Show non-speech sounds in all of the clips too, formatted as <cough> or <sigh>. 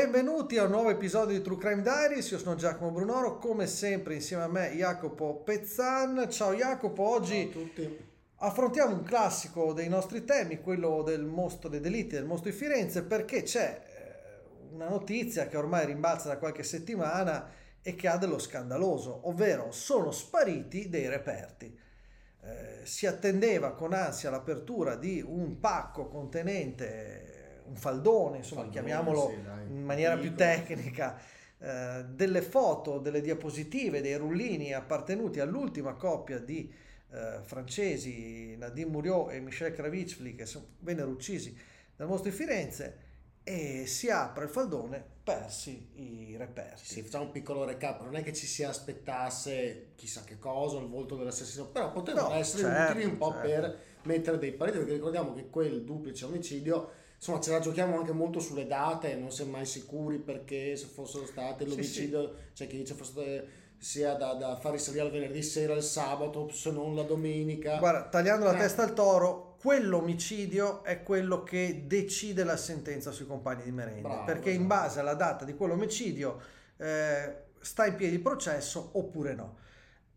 Benvenuti a un nuovo episodio di True Crime Diaries, io sono Giacomo Brunoro, come sempre insieme a me Jacopo Pezzan. Ciao Jacopo, oggi Ciao a affrontiamo un classico dei nostri temi, quello del mostro dei delitti, del mostro di Firenze, perché c'è eh, una notizia che ormai rimbalza da qualche settimana e che ha dello scandaloso, ovvero sono spariti dei reperti. Eh, si attendeva con ansia l'apertura di un pacco contenente un faldone, insomma, Faldone, chiamiamolo sì, in maniera più Dico. tecnica, eh, delle foto, delle diapositive, dei rullini appartenuti all'ultima coppia di eh, francesi, Nadine Muriot e Michel Kravitsvili, che son- vennero uccisi dal mostro di Firenze, e si apre il faldone, persi i reperti. Sì, facciamo un piccolo recap, non è che ci si aspettasse chissà che cosa, il volto dell'assassino, però potevano No, essere certo, utili un po' certo. per mettere dei pareti, perché ricordiamo che quel duplice omicidio, insomma ce la giochiamo anche molto sulle date, non si è mai sicuri perché se fossero state l'omicidio, c'è chi dice fosse sia da, da far risalire al venerdì sera, il sabato, se non la domenica. Guarda, tagliando la Eh. testa al toro, quell'omicidio è quello che decide la sentenza sui compagni di merenda, Bravo, perché in esatto. base alla data di quell'omicidio eh, sta in piedi il processo oppure no.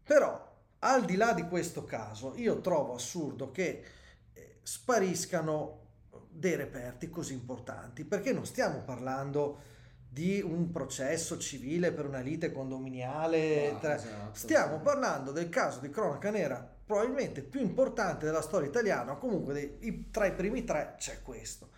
Però, al di là di questo caso, io trovo assurdo che eh, spariscano dei reperti così importanti, perché non stiamo parlando di un processo civile per una lite condominiale, Ah, tra- esatto, stiamo sì. parlando del caso di cronaca nera probabilmente più importante della storia italiana, o comunque dei- tra i primi tre c'è questo.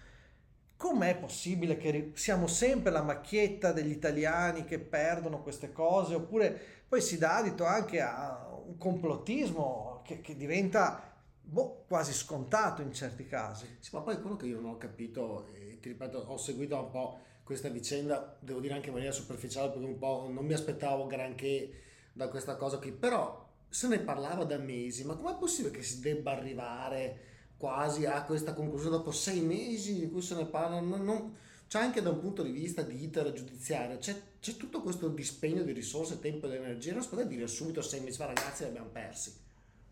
Com'è possibile che siamo sempre la macchietta degli italiani che perdono queste cose? Oppure poi si dà adito anche a un complottismo che, che diventa boh, quasi scontato in certi casi. Sì, ma poi quello che io non ho capito, e ti ripeto, ho seguito un po' questa vicenda, devo dire anche in maniera superficiale perché un po' non mi aspettavo granché da questa cosa qui, però se ne parlava da mesi, ma com'è possibile che si debba arrivare quasi a questa conclusione dopo sei mesi in cui se ne parla? Non, non- c'è anche da un punto di vista di iter giudiziario, c'è, c'è tutto questo dispegno di risorse, tempo ed energia, non si poteva dire subito sei mesi fa ragazzi li abbiamo persi.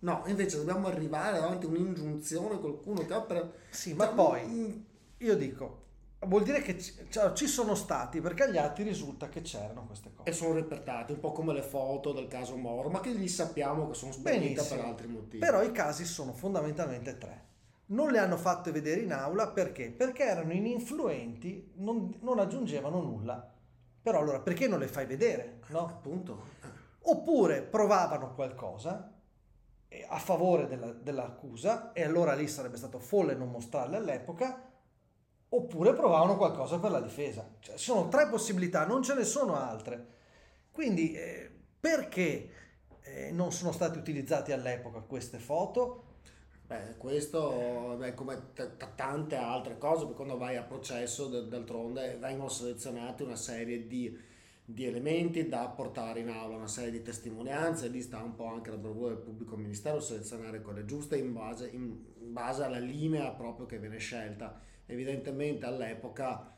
No, invece dobbiamo arrivare davanti a un'ingiunzione, qualcuno che opera... Sì, ma poi mm, io dico, vuol dire che ci, cioè, ci sono stati, perché agli atti risulta che c'erano queste cose. E sono repertate, un po' come le foto del caso Moro, ma che gli sappiamo che sono sparite per altri motivi. Però i casi sono fondamentalmente tre. Non le hanno fatte vedere in aula perché? Perché erano ininfluenti, non, non aggiungevano nulla. Però allora perché non le fai vedere? No? Appunto. Oppure provavano qualcosa a favore della- dell'accusa e allora lì sarebbe stato folle non mostrarle all'epoca, oppure provavano qualcosa per la difesa. Cioè, ci sono tre possibilità, non ce ne sono altre. Quindi eh, perché eh, non sono state utilizzate all'epoca queste foto? Beh, questo è come t- tante altre cose, quando vai a processo, d- d'altronde vengono selezionate una serie di, di elementi da portare in aula, una serie di testimonianze, lì sta un po' anche la bravura del pubblico ministero selezionare quelle giuste in base, in base alla linea proprio che viene scelta. Evidentemente all'epoca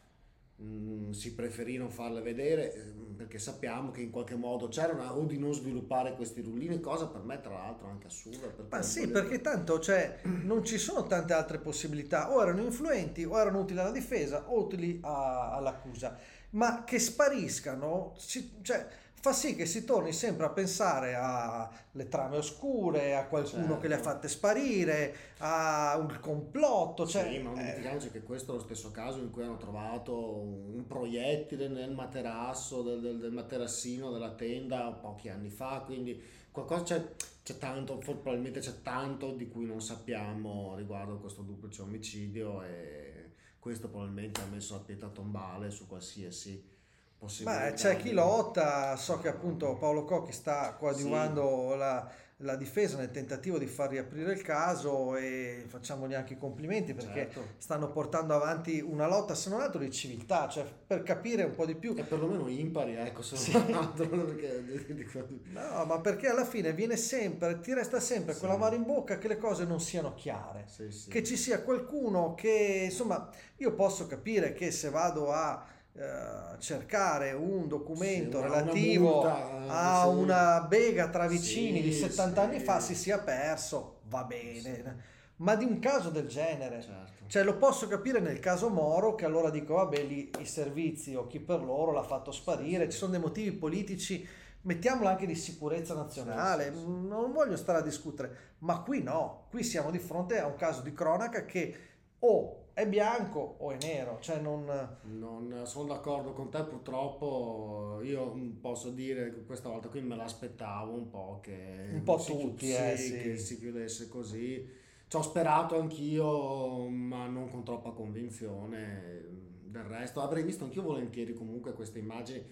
mh, si preferì non farle vedere eh, perché sappiamo che in qualche modo c'era una, o di non sviluppare questi rullini, cosa per me tra l'altro anche assurda. perché Ma sì, voglio perché tanto cioè, non ci sono tante altre possibilità, o erano influenti, o erano utili alla difesa, o utili a- all'accusa, ma che spariscano, ci- cioè, fa sì che si torni sempre a pensare alle trame oscure, a qualcuno Certo. che le ha fatte sparire, a un complotto, cioè, sì, ma non eh, dimentichiamoci che questo è lo stesso caso in cui hanno trovato un proiettile nel materasso del, del- del materassino della tenda pochi anni fa, quindi qualcosa c'è, c'è tanto, probabilmente c'è tanto di cui non sappiamo riguardo questo duplice omicidio e questo probabilmente ha messo la pietra tombale su qualsiasi. Ma c'è chi lotta, so che appunto Paolo Cocchi sta coadiuvando la, la difesa nel tentativo di far riaprire il caso e facciamogli anche i complimenti perché Certo. stanno portando avanti una lotta se non altro di civiltà, cioè per capire un po' di più. E perlomeno impari, ecco, se Sì. non altro, <laughs> perché No, ma perché alla fine viene sempre, ti resta sempre Sì. quella mano in bocca che le cose non siano chiare. Sì, sì. Che ci sia qualcuno che, insomma, io posso capire che se vado a eh, cercare un documento Sì, una- una relativo multa, a sì. una bega tra vicini Sì, di 70 sì. anni fa si sia perso, va bene. ma di un caso del genere. Certo. Cioè lo posso capire nel caso Moro che allora dico vabbè lì i servizi o chi per loro l'ha fatto sparire, ci sono dei motivi politici, mettiamolo anche di sicurezza nazionale, non voglio stare a discutere, ma qui no, qui siamo di fronte a un caso di cronaca che o è bianco o è nero, cioè non... Non sono d'accordo con te, purtroppo io posso dire che questa volta qui me l'aspettavo un po' che Un po' tutti, eh, sì, sì. che si chiudesse così. Ci ho sperato anch'io, ma non con troppa convinzione. Del resto avrei visto anch'io volentieri comunque queste immagini,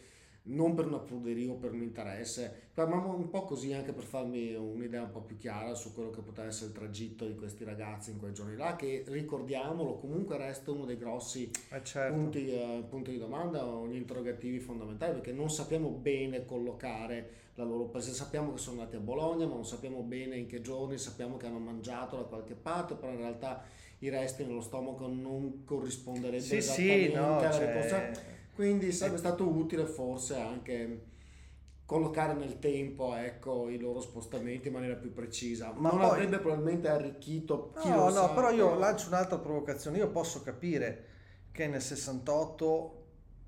non per una pruderia o per un interesse, ma un po' così anche per farmi un'idea un po' più chiara su quello che poteva essere il tragitto di questi ragazzi in quei giorni là, che ricordiamolo comunque resta uno dei grossi Eh certo. punti, eh, punti di domanda o gli interrogativi fondamentali perché non sappiamo bene collocare la loro presenza. Sappiamo che sono andati a Bologna, ma non sappiamo bene in che giorni, sappiamo che hanno mangiato da qualche parte, però in realtà i resti nello stomaco non corrisponderebbero Sì, esattamente sì, no, cioè- ricostruzione. Quindi sarebbe stato utile forse anche collocare nel tempo ecco, i loro spostamenti in maniera più precisa. Ma non poi- avrebbe probabilmente arricchito chi No, lo no, sa, però io lancio un'altra provocazione. Io posso capire che nel 68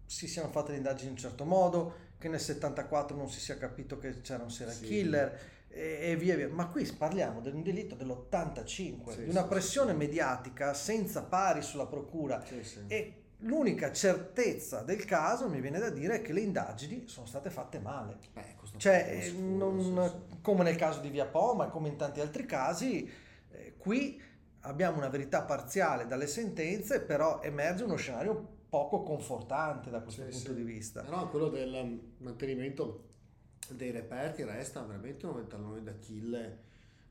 si siano fatte le indagini in un certo modo, che nel 74 non si sia capito che c'era un serial Sì. killer e, e via via. Ma qui parliamo di un delitto dell'85, Sì, di una sì, pressione mediatica senza pari sulla procura. Sì, sì. E l'unica certezza del caso, mi viene da dire, è che le indagini sono state fatte male. Beh, Cioè, poco eh, sicuro, non- sì, sì. come nel caso di Via Po, ma come in tanti altri casi, eh, qui abbiamo una verità parziale dalle sentenze, però emerge uno scenario poco confortante da questo Sì, punto di vista. Però quello del mantenimento dei reperti resta veramente un tallone d'Achille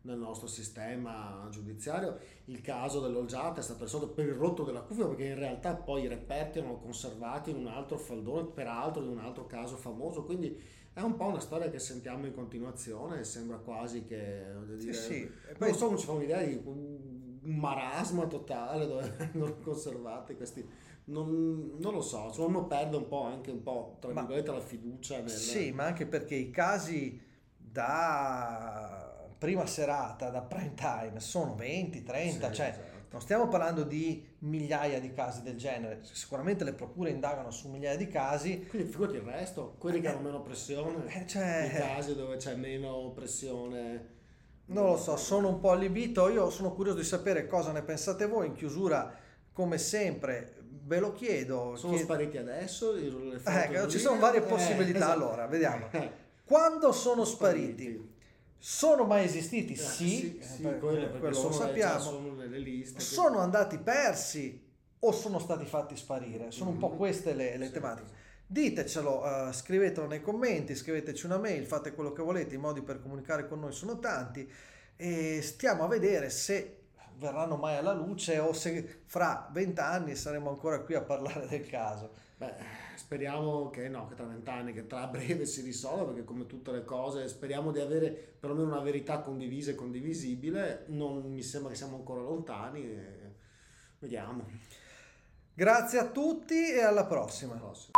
nel nostro sistema giudiziario. Il caso dell'Olgiata è stato risolto per il rotto della cuffia perché in realtà poi i reperti erano conservati in un altro faldone, peraltro in un altro caso famoso, quindi è un po' una storia che sentiamo in continuazione e sembra quasi che... voglio Sì, dire, sì. E non poi- so, non ci fa un'idea di un marasma totale dove <laughs> vengono conservati questi... Non, non lo so, cioè uno perde un po' anche un po', tra virgolette, la fiducia nel... Sì, ma anche perché i casi da prima serata, da prime time, sono 20, 30, Sì, cioè esatto. non stiamo parlando di migliaia di casi del genere. Sicuramente le procure indagano su migliaia di casi. Quindi figurati il resto, quelli che hanno meno pressione, Eh, cioè- i casi dove c'è meno pressione... Non lo so, sono un po' allibito. Io sono curioso di sapere cosa ne pensate voi. In chiusura, come sempre, ve lo chiedo. Sono Chied- spariti adesso? di ci sono varie Eh, possibilità. esatto. Allora, vediamo. Eh, <laughs> Quando sono spariti? Sono mai esistiti? Eh, Sì, sì, eh, quello, eh, perché quello lo sappiamo. sono liste. Sono andati persi o sono stati fatti sparire? Sono un po' Mhm. queste le, le Sì, tematiche. sì. Ditecelo, eh, scrivetelo nei commenti, scriveteci una mail, fate quello che volete, i modi per comunicare con noi sono tanti e stiamo a vedere se verranno mai alla luce o se fra vent'anni saremo ancora qui a parlare del caso. Beh, speriamo che no, che tra vent'anni, che tra breve si risolva, perché come tutte le cose speriamo di avere perlomeno una verità condivisa e condivisibile. Non mi sembra che siamo ancora lontani. Vediamo. Grazie a tutti e alla prossima. Alla prossima.